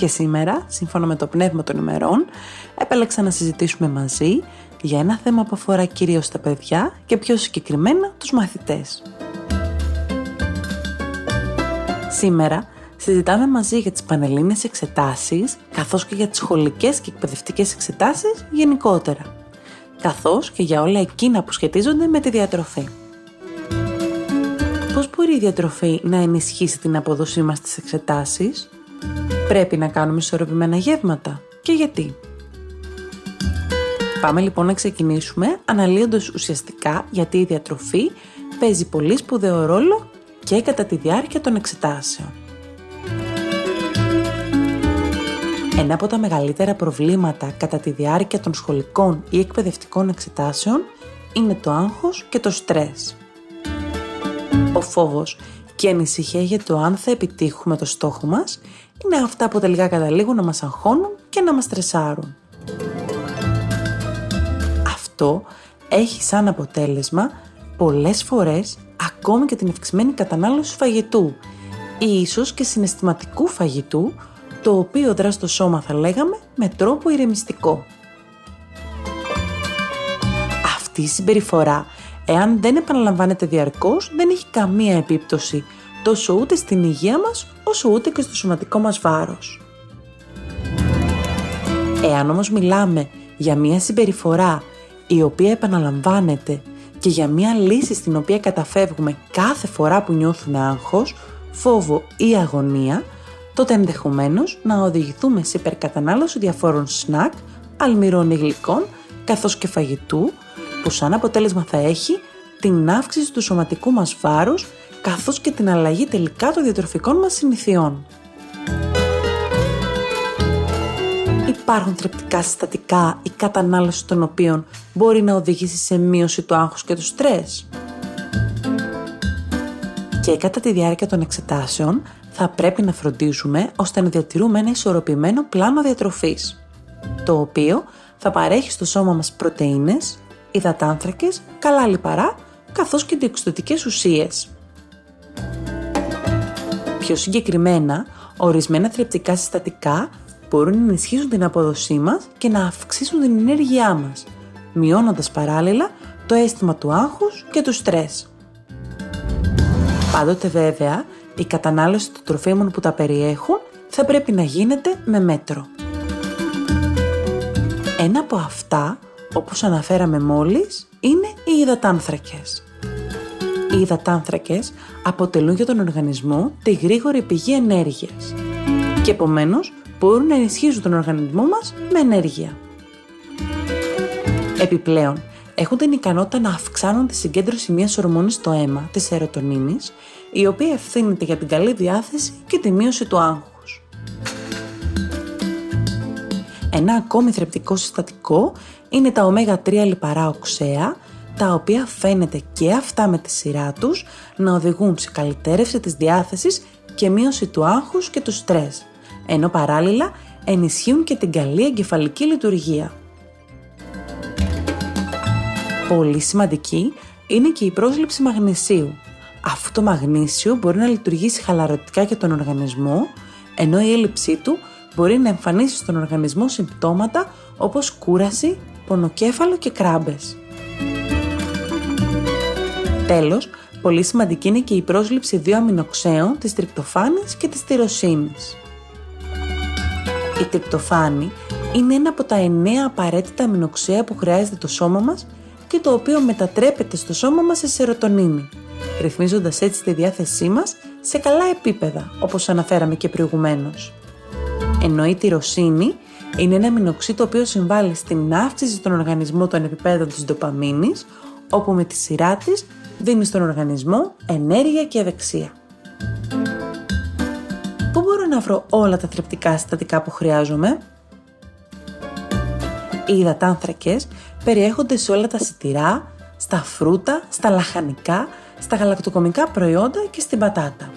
και σήμερα, σύμφωνα με το πνεύμα των ημερών, επέλεξα να συζητήσουμε μαζί για ένα θέμα που αφορά κυρίως τα παιδιά και πιο συγκεκριμένα τους μαθητές. Σήμερα συζητάμε μαζί για τις πανελλήνες εξετάσεις καθώς και για τις σχολικές και εκπαιδευτικές εξετάσεις γενικότερα καθώς και για όλα εκείνα που σχετίζονται με τη διατροφή. Πώς μπορεί η διατροφή να ενισχύσει την αποδοσή μας στις εξετάσεις; Πρέπει να κάνουμε ισορροπημένα γεύματα. Και γιατί; Πάμε λοιπόν να ξεκινήσουμε αναλύοντας ουσιαστικά γιατί η διατροφή παίζει πολύ σπουδαίο ρόλο και κατά τη διάρκεια των εξετάσεων. Ένα από τα μεγαλύτερα προβλήματα κατά τη διάρκεια των σχολικών ή εκπαιδευτικών εξετάσεων είναι το άγχος και το στρες. Ο φόβος και η ανησυχία για το αν θα επιτύχουμε το στόχο μας είναι αυτά που τελικά καταλήγουν να μας αγχώνουν και να μας στρεσάρουν. Αυτό έχει σαν αποτέλεσμα πολλές φορές ακόμη και την ευξημένη κατανάλωση φαγητού ή ίσως και συναισθηματικού φαγητού το οποίο δρά στο σώμα θα λέγαμε με τρόπο ηρεμιστικό. Αυτή η συμπεριφορά εάν δεν επαναλαμβάνεται διαρκώς, δεν έχει καμία επίπτωση τόσο ούτε στην υγεία μας, όσο ούτε και στο σωματικό μας βάρος. Εάν όμως μιλάμε για μια συμπεριφορά η οποία επαναλαμβάνεται και για μια λύση στην οποία καταφεύγουμε κάθε φορά που νιώθουμε άγχος, φόβο ή αγωνία, τότε ενδεχομένως να οδηγηθούμε σε υπερκατανάλωση διαφόρων σνακ, αλμυρών ή γλυκών, καθώς και φαγητού, που σαν αποτέλεσμα θα έχει την αύξηση του σωματικού μας βάρους καθώς και την αλλαγή τελικά των διατροφικών μας συνηθιών. Υπάρχουν θρεπτικά συστατικά η κατανάλωση των οποίων μπορεί να οδηγήσει σε μείωση του άγχους και του στρες. Και κατά τη διάρκεια των εξετάσεων θα πρέπει να φροντίζουμε ώστε να διατηρούμε ένα ισορροπημένο πλάνο διατροφής, το οποίο θα παρέχει στο σώμα μας πρωτεΐνες, υδατάνθρακες, καλά λιπαρά, καθώς και διοξιδοτικές ουσίες. Πιο συγκεκριμένα, ορισμένα θρεπτικά συστατικά μπορούν να ενισχύσουν την απόδοσή μας και να αυξήσουν την ενέργειά μας, μειώνοντας παράλληλα το αίσθημα του άγχους και του στρες. Πάντοτε βέβαια, η κατανάλωση των τροφίμων που τα περιέχουν θα πρέπει να γίνεται με μέτρο. Ένα από αυτά όπως αναφέραμε μόλις, είναι οι υδατάνθρακες. Οι υδατάνθρακες αποτελούν για τον οργανισμό τη γρήγορη πηγή ενέργειας και επομένως μπορούν να ενισχύσουν τον οργανισμό μας με ενέργεια. Επιπλέον, έχουν την ικανότητα να αυξάνουν τη συγκέντρωση μιας ορμόνης στο αίμα, της σερωτονίνης, η οποία ευθύνεται για την καλή διάθεση και τη μείωση του άγχους. Ένα ακόμη θρεπτικό συστατικό είναι τα ω3 λιπαρά οξέα, τα οποία φαίνεται και αυτά με τη σειρά τους να οδηγούν σε καλυτέρευση της διάθεσης και μείωση του άγχους και του στρες, ενώ παράλληλα ενισχύουν και την καλή εγκεφαλική λειτουργία. Πολύ σημαντική είναι και η πρόσληψη μαγνησίου. Αυτό το μαγνήσιο μπορεί να λειτουργήσει χαλαρωτικά για τον οργανισμό, ενώ η έλλειψή του μπορεί να εμφανίσει στον οργανισμό συμπτώματα όπως κούραση, πονοκέφαλο και κράμπες. Τέλος, πολύ σημαντική είναι και η πρόσληψη δύο αμινοξέων της τριπτοφάνης και της τυροσίνης. Η τριπτοφάνη είναι ένα από τα εννέα απαραίτητα αμινοξέα που χρειάζεται το σώμα μας και το οποίο μετατρέπεται στο σώμα μας σε σερωτονίνη, ρυθμίζοντας έτσι τη διάθεσή μας σε καλά επίπεδα, όπως αναφέραμε και προηγουμένως. Ενώ η τυροσίνη είναι ένα μηνοξύ το οποίο συμβάλλει στην αύξηση στον οργανισμό των επιπέδων της ντοπαμίνης, όπου με τη σειρά της δίνει στον οργανισμό ενέργεια και ευεξία. Πού μπορώ να βρω όλα τα θρεπτικά συστατικά που χρειάζομαι; Οι υδατάνθρακες περιέχονται σε όλα τα σιτηρά, στα φρούτα, στα λαχανικά, στα γαλακτοκομικά προϊόντα και στην πατάτα.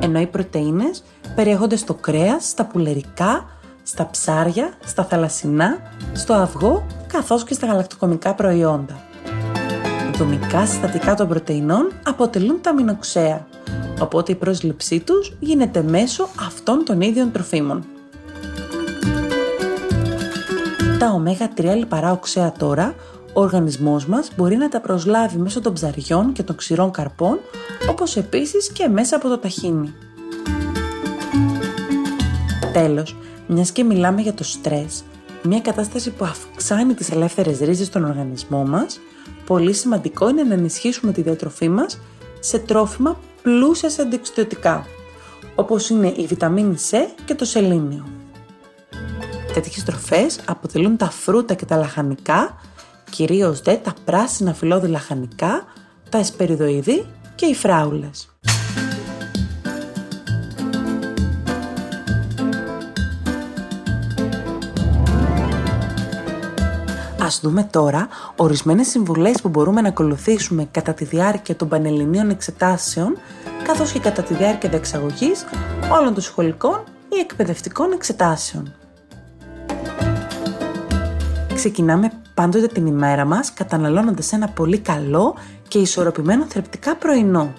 Ενώ οι πρωτεΐνες περιέχονται στο κρέας, στα πουλερικά, στα ψάρια, στα θαλασσινά, στο αυγό καθώς και στα γαλακτοκομικά προϊόντα. Δομικά συστατικά των πρωτεϊνών αποτελούν τα αμινοξέα, οπότε η πρόσληψή τους γίνεται μέσω αυτών των ίδιων τροφίμων. Τα ω3 λιπαρά οξέα τώρα, ο οργανισμός μας μπορεί να τα προσλάβει μέσω των ψαριών και των ξηρών καρπών, όπως επίσης και μέσα από το ταχίνι. Τέλος, μιας και μιλάμε για το στρες, μια κατάσταση που αυξάνει τις ελεύθερες ρίζες στον οργανισμό μας, πολύ σημαντικό είναι να ενισχύσουμε τη διατροφή μας σε τρόφιμα πλούσια σε αντιοξυδοτικά, όπως είναι η βιταμίνη C και το σελήνιο. Τέτοιες τροφές αποτελούν τα φρούτα και τα λαχανικά, κυρίως δε τα πράσινα φυλλώδη λαχανικά, τα εσπεριδοειδή και οι φράουλες. Ας δούμε τώρα ορισμένες συμβουλές που μπορούμε να ακολουθήσουμε κατά τη διάρκεια των πανελληνίων εξετάσεων καθώς και κατά τη διάρκεια δεξαγωγής όλων των σχολικών ή εκπαιδευτικών εξετάσεων. Ξεκινάμε πάντοτε την ημέρα μας καταναλώνοντας ένα πολύ καλό και ισορροπημένο θρεπτικά πρωινό.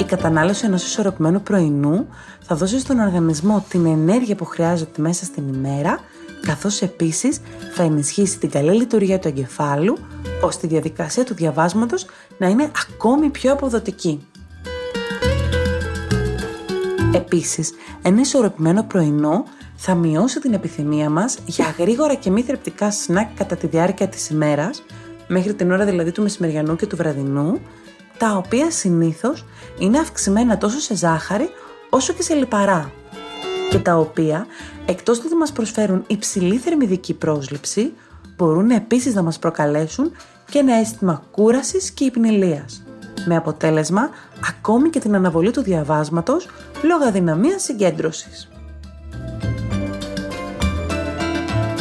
Η κατανάλωση ενός ισορροπημένου πρωινού θα δώσει στον οργανισμό την ενέργεια που χρειάζεται μέσα στην ημέρα καθώς επίσης θα ενισχύσει την καλή λειτουργία του εγκεφάλου, ώστε η διαδικασία του διαβάσματος να είναι ακόμη πιο αποδοτική. Επίσης, ένα ισορροπημένο πρωινό θα μειώσει την επιθυμία μας για γρήγορα και μη θρεπτικά σνακ κατά τη διάρκεια της ημέρας, μέχρι την ώρα δηλαδή του μεσημεριανού και του βραδινού, τα οποία συνήθως είναι αυξημένα τόσο σε ζάχαρη όσο και σε λιπαρά, και τα οποία, εκτός του ότι μας προσφέρουν υψηλή θερμιδική πρόσληψη, μπορούν επίσης να μας προκαλέσουν και ένα αίσθημα κούρασης και υπνηλίας, με αποτέλεσμα ακόμη και την αναβολή του διαβάσματος λόγω αδυναμίας συγκέντρωσης.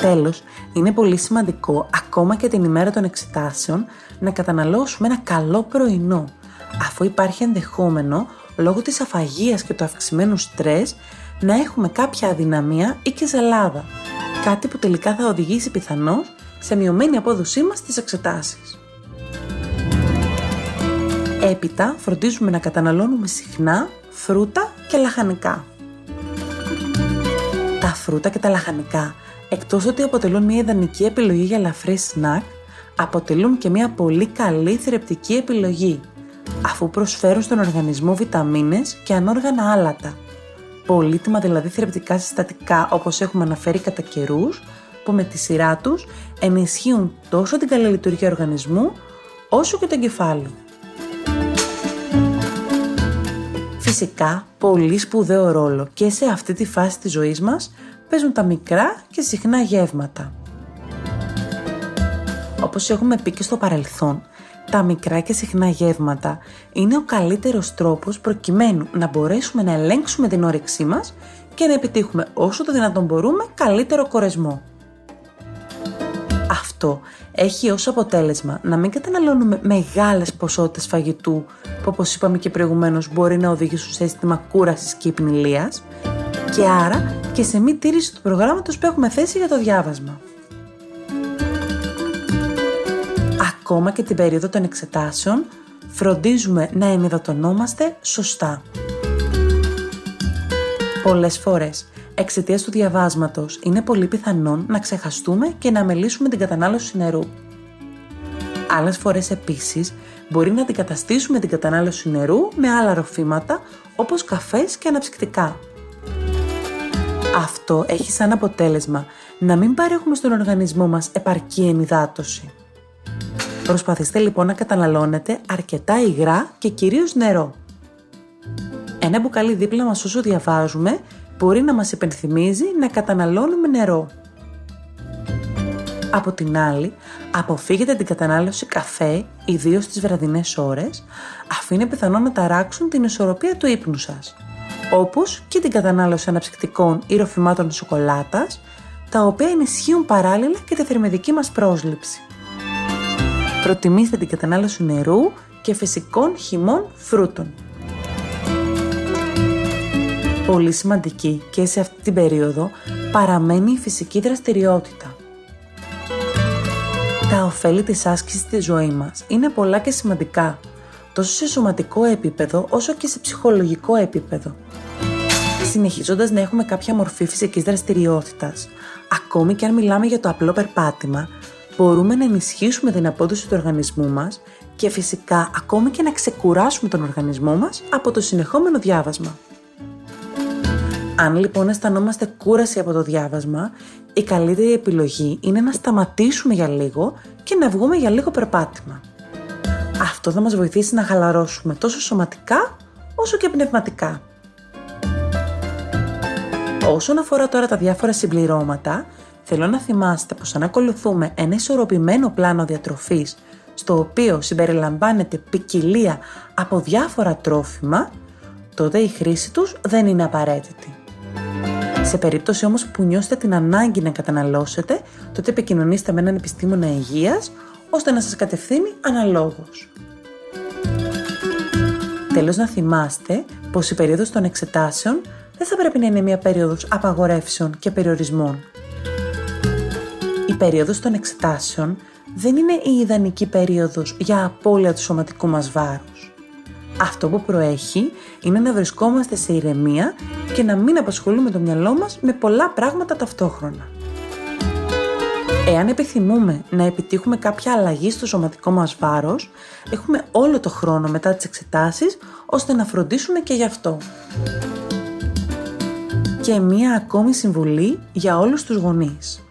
Τέλος, είναι πολύ σημαντικό ακόμα και την ημέρα των εξετάσεων να καταναλώσουμε ένα καλό πρωινό, αφού υπάρχει ενδεχόμενο λόγω της αφαγίας και του αυξημένου στρες να έχουμε κάποια αδυναμία ή και ζελάδα, κάτι που τελικά θα οδηγήσει πιθανώς σε μειωμένη απόδοσή μας στις εξετάσεις. Έπειτα φροντίζουμε να καταναλώνουμε συχνά φρούτα και λαχανικά. Τα φρούτα και τα λαχανικά, εκτός ότι αποτελούν μια ιδανική επιλογή για ελαφρύ σνακ, αποτελούν και μια πολύ καλή θρεπτική επιλογή, αφού προσφέρουν στον οργανισμό βιταμίνες και ανόργανα άλατα, πολύτιμα δηλαδή θρεπτικά συστατικά όπως έχουμε αναφέρει κατά καιρούς, που με τη σειρά τους ενισχύουν τόσο την καλή λειτουργία οργανισμού όσο και το εγκεφάλου. Φυσικά, πολύ σπουδαίο ρόλο και σε αυτή τη φάση της ζωής μας παίζουν τα μικρά και συχνά γεύματα. Όπως έχουμε πει και στο παρελθόν, τα μικρά και συχνά γεύματα είναι ο καλύτερος τρόπος προκειμένου να μπορέσουμε να ελέγξουμε την όρεξή μας και να επιτύχουμε όσο το δυνατόν μπορούμε καλύτερο κορεσμό. Αυτό έχει ως αποτέλεσμα να μην καταναλώνουμε μεγάλες ποσότητες φαγητού που όπως είπαμε και προηγουμένως μπορεί να οδηγήσουν σε αίσθημα κούρασης και υπνηλίας και άρα και σε μη τήρηση του προγράμματος που έχουμε θέσει για το διάβασμα. Ακόμα και την περίοδο των εξετάσεων, φροντίζουμε να ενυδατωνόμαστε σωστά. Πολλές φορές, εξαιτίας του διαβάσματος, είναι πολύ πιθανόν να ξεχαστούμε και να μελήσουμε την κατανάλωση νερού. Άλλες φορές επίσης, μπορεί να αντικαταστήσουμε την κατανάλωση νερού με άλλα ροφήματα, όπως καφές και αναψυκτικά. Αυτό έχει σαν αποτέλεσμα να μην παρέχουμε στον οργανισμό μας επαρκή ενυδάτωση. Προσπαθήστε λοιπόν να καταναλώνετε αρκετά υγρά και κυρίως νερό. Ένα μπουκάλι δίπλα μας όσο διαβάζουμε μπορεί να μας υπενθυμίζει να καταναλώνουμε νερό. Από την άλλη, αποφύγετε την κατανάλωση καφέ, ιδίως στις βραδινές ώρες, αφού είναι πιθανό να ταράξουν την ισορροπία του ύπνου σας, όπως και την κατανάλωση αναψυκτικών ή ροφημάτων σοκολάτας, τα οποία ενισχύουν παράλληλα και τη θερμιδική μας πρόσληψη. Προτιμήστε την κατανάλωση νερού και φυσικών χυμών φρούτων. Πολύ σημαντική και σε αυτή την περίοδο παραμένει η φυσική δραστηριότητα. Τα ωφέλη της άσκησης στη ζωής μας είναι πολλά και σημαντικά, τόσο σε σωματικό επίπεδο όσο και σε ψυχολογικό επίπεδο. Συνεχίζοντας να έχουμε κάποια μορφή φυσικής δραστηριότητας, ακόμη και αν μιλάμε για το απλό περπάτημα, μπορούμε να ενισχύσουμε την απόδοση του οργανισμού μας και φυσικά ακόμη και να ξεκουράσουμε τον οργανισμό μας από το συνεχόμενο διάβασμα. Αν λοιπόν αισθανόμαστε κούραση από το διάβασμα, η καλύτερη επιλογή είναι να σταματήσουμε για λίγο και να βγούμε για λίγο περπάτημα. Αυτό θα μας βοηθήσει να χαλαρώσουμε τόσο σωματικά όσο και πνευματικά. Όσον αφορά τώρα τα διάφορα συμπληρώματα, θέλω να θυμάστε πως αν ακολουθούμε ένα ισορροπημένο πλάνο διατροφής στο οποίο συμπεριλαμβάνεται ποικιλία από διάφορα τρόφιμα, τότε η χρήση τους δεν είναι απαραίτητη. Σε περίπτωση όμως που νιώσετε την ανάγκη να καταναλώσετε, τότε επικοινωνήστε με έναν επιστήμονα υγείας, ώστε να σας κατευθύνει αναλόγως. Τέλος να θυμάστε πως η περίοδος των εξετάσεων δεν θα πρέπει να είναι μια περίοδος απαγορεύσεων και περιορισμών. Η περίοδος των εξετάσεων δεν είναι η ιδανική περίοδος για απώλεια του σωματικού μας βάρους. Αυτό που προέχει είναι να βρισκόμαστε σε ηρεμία και να μην απασχολούμε το μυαλό μας με πολλά πράγματα ταυτόχρονα. Εάν επιθυμούμε να επιτύχουμε κάποια αλλαγή στο σωματικό μας βάρος, έχουμε όλο το χρόνο μετά τις εξετάσεις ώστε να φροντίσουμε και γι' αυτό. Και μία ακόμη συμβουλή για όλους τους γονείς.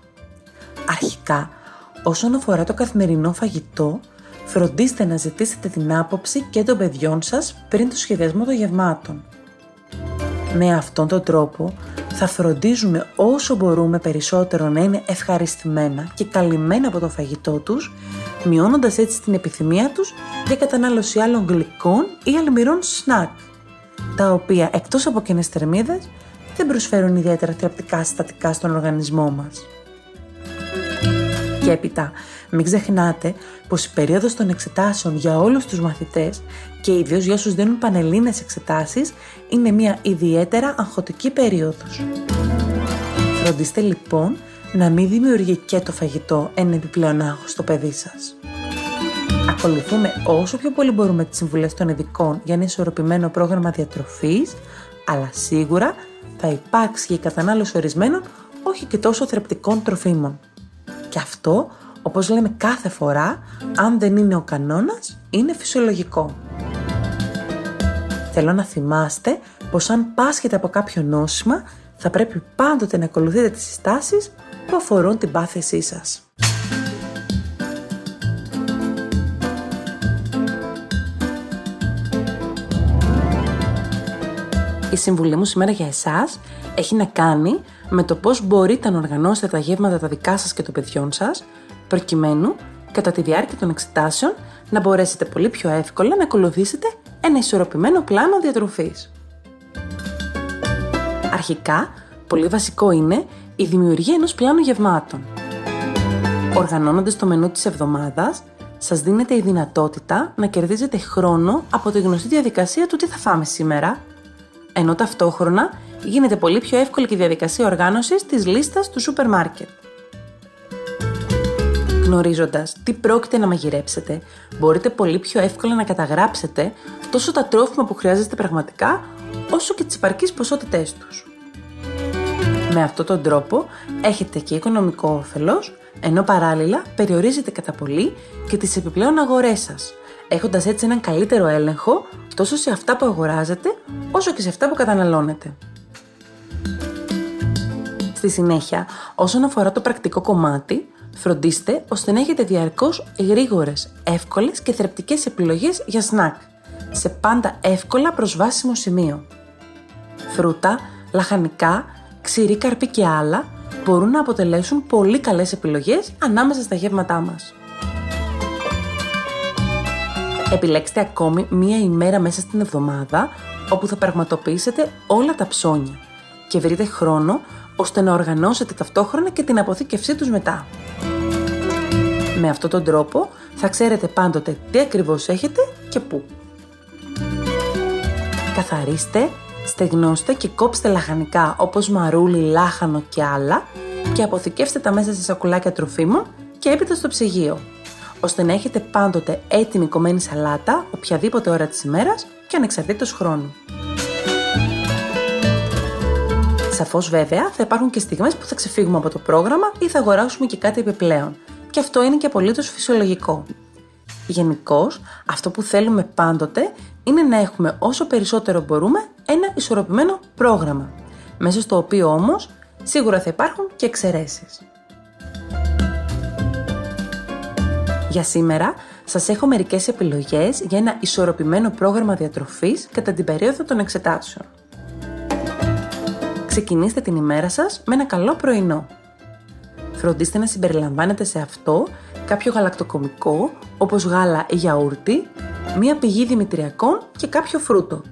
Αρχικά, όσον αφορά το καθημερινό φαγητό, φροντίστε να ζητήσετε την άποψη και των παιδιών σας πριν το σχεδιασμό των γευμάτων. Με αυτόν τον τρόπο θα φροντίζουμε όσο μπορούμε περισσότερο να είναι ευχαριστημένα και καλυμμένα από το φαγητό τους, μειώνοντας έτσι την επιθυμία τους για κατανάλωση άλλων γλυκών ή αλμυρών σνακ, τα οποία εκτός από κενές θερμίδες δεν προσφέρουν ιδιαίτερα θρεπτικά συστατικά στον οργανισμό μας. Και έπειτα, μην ξεχνάτε πως η περίοδος των εξετάσεων για όλους τους μαθητές και ιδίως για όσους δίνουν πανελλήνες εξετάσεις είναι μια ιδιαίτερα αγχωτική περίοδος. Φροντίστε λοιπόν να μην δημιουργεί και το φαγητό ένα επιπλέον άγχος στο παιδί σας. Ακολουθούμε όσο πιο πολύ μπορούμε τις συμβουλές των ειδικών για ένα ισορροπημένο πρόγραμμα διατροφής, αλλά σίγουρα θα υπάρξει και η κατανάλωση ορισμένων όχι και τόσο θρεπτικών τροφίμων. Και αυτό, όπως λέμε κάθε φορά, αν δεν είναι ο κανόνας, είναι φυσιολογικό. Θέλω να θυμάστε πως αν πάσχετε από κάποιο νόσημα, θα πρέπει πάντοτε να ακολουθείτε τις συστάσεις που αφορούν την πάθησή σας. Η συμβουλή μου σήμερα για εσάς έχει να κάνει με το πώς μπορείτε να οργανώσετε τα γεύματα τα δικά σας και των παιδιών σας, προκειμένου κατά τη διάρκεια των εξετάσεων να μπορέσετε πολύ πιο εύκολα να ακολουθήσετε ένα ισορροπημένο πλάνο διατροφής. Αρχικά, πολύ βασικό είναι η δημιουργία ενός πλάνου γευμάτων. Οργανώνοντας το μενού της εβδομάδας, σας δίνεται η δυνατότητα να κερδίζετε χρόνο από τη γνωστή διαδικασία του τι θα φάμε σήμερα, ενώ ταυτόχρονα γίνεται πολύ πιο εύκολη και η διαδικασία οργάνωσης της λίστας του σούπερ μάρκετ. Γνωρίζοντας τι πρόκειται να μαγειρέψετε, μπορείτε πολύ πιο εύκολα να καταγράψετε τόσο τα τρόφιμα που χρειάζεστε πραγματικά, όσο και τις υπαρκείς ποσότητές τους. Με αυτόν τον τρόπο έχετε και οικονομικό όφελος, ενώ παράλληλα περιορίζετε κατά πολύ και τις επιπλέον αγορές σας, έχοντας έτσι έναν καλύτερο έλεγχο τόσο σε αυτά που αγοράζετε, όσο και σε αυτά που καταναλώνετε. Στη συνέχεια, όσον αφορά το πρακτικό κομμάτι, φροντίστε ώστε να έχετε διαρκώς γρήγορες, εύκολες και θρεπτικές επιλογές για σνακ, σε πάντα εύκολα προσβάσιμο σημείο. Φρούτα, λαχανικά, ξηρή καρπή και άλλα μπορούν να αποτελέσουν πολύ καλές επιλογές ανάμεσα στα γεύματά μας. Επιλέξτε ακόμη μία ημέρα μέσα στην εβδομάδα όπου θα πραγματοποιήσετε όλα τα ψώνια και βρείτε χρόνο ώστε να οργανώσετε ταυτόχρονα και την αποθήκευσή τους μετά. Με αυτόν τον τρόπο θα ξέρετε πάντοτε τι ακριβώς έχετε και πού. Καθαρίστε, στεγνώστε και κόψτε λαχανικά όπως μαρούλι, λάχανο και άλλα και αποθηκεύστε τα μέσα σε σακουλάκια τροφίμων και έπειτα στο ψυγείο, ώστε να έχετε πάντοτε έτοιμη κομμένη σαλάτα οποιαδήποτε ώρα της ημέρας και ανεξαρτήτως χρόνου. Σαφώς βέβαια θα υπάρχουν και στιγμές που θα ξεφύγουμε από το πρόγραμμα ή θα αγοράσουμε και κάτι επιπλέον. Και αυτό είναι και απολύτως φυσιολογικό. Γενικώς, αυτό που θέλουμε πάντοτε είναι να έχουμε όσο περισσότερο μπορούμε ένα ισορροπημένο πρόγραμμα, μέσα στο οποίο όμως σίγουρα θα υπάρχουν και εξαιρέσεις. Για σήμερα σας έχω μερικές επιλογές για ένα ισορροπημένο πρόγραμμα διατροφής κατά την περίοδο των εξετάσεων. Ξεκινήστε την ημέρα σας με ένα καλό πρωινό. Φροντίστε να συμπεριλαμβάνετε σε αυτό κάποιο γαλακτοκομικό όπως γάλα ή γιαούρτι, μία πηγή δημητριακών και κάποιο φρούτο.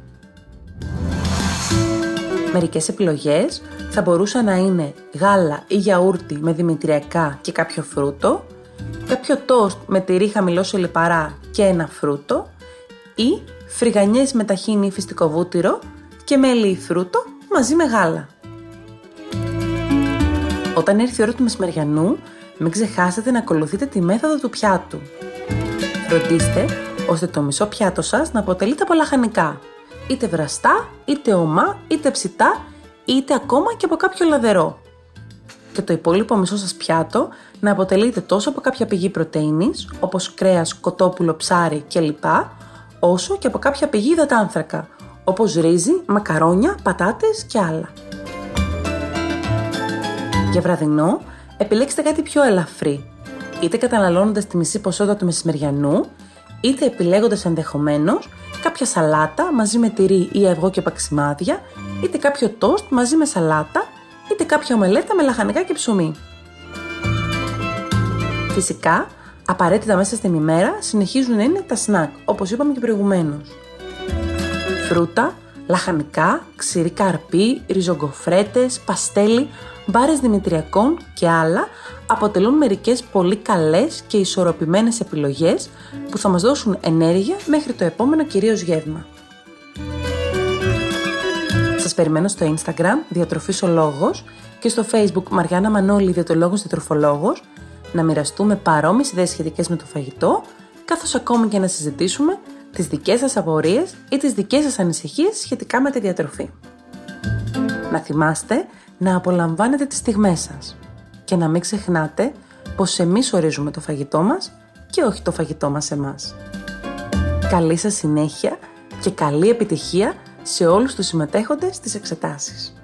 Μερικές επιλογές θα μπορούσαν να είναι γάλα ή γιαούρτι με δημητριακά και κάποιο φρούτο, κάποιο τόστ με τυρί χαμηλό σε λιπαρά και ένα φρούτο ή φρυγανιές με ταχύνη ή φυστικό βούτυρο και μέλι ή φρούτο μαζί με γάλα. Όταν έρθει η ώρα του μεσημεριανού, μην ξεχάσετε να ακολουθείτε τη μέθοδο του πιάτου. Φροντίστε ώστε το μισό πιάτο σας να αποτελείται από λαχανικά, είτε βραστά, είτε ομά, είτε ψητά, είτε ακόμα και από κάποιο λαδερό. Και το υπόλοιπο μισό σας πιάτο να αποτελείται τόσο από κάποια πηγή πρωτεΐνης, όπως κρέας, κοτόπουλο, ψάρι κλπ, όσο και από κάποια πηγή υδατάνθρακα, όπως ρύζι, μακαρόνια, πατάτες και άλλα. Για βραδινό, επιλέξτε κάτι πιο ελαφρύ, είτε καταναλώνοντας τη μισή ποσότητα του μεσημεριανού, είτε επιλέγοντας ενδεχομένως κάποια σαλάτα μαζί με τυρί ή αυγό και παξιμάδια, είτε κάποιο τόστ μαζί με σαλάτα, είτε κάποια ομελέτα με λαχανικά και ψωμί. Φυσικά, απαραίτητα μέσα στην ημέρα συνεχίζουν να είναι τα σνακ, όπως είπαμε και προηγουμένως. Φρούτα, λαχανικά, ξηρή καρπή, ριζογκοφρέτες, παστέλι, μπάρες δημητριακών και άλλα αποτελούν μερικές πολύ καλές και ισορροπημένες επιλογές που θα μας δώσουν ενέργεια μέχρι το επόμενο κυρίως γεύμα. Σας περιμένω στο Instagram Διατροφής ο Λόγος και στο Facebook Μαριάννα Μανώλη Διατολόγος Διατροφολόγος να μοιραστούμε παρόμοιες ιδέες σχετικές με το φαγητό καθώς ακόμη και να συζητήσουμε τις δικές σας απορίες ή τις δικές σας ανησυχίες σχετικά με τη διατροφή. Να θυμάστε να απολαμβάνετε τις στιγμές σας και να μην ξεχνάτε πως εμείς ορίζουμε το φαγητό μας και όχι το φαγητό μας εμάς. Καλή σας συνέχεια και καλή επιτυχία σε όλους τους συμμετέχοντες στις εξετάσεις.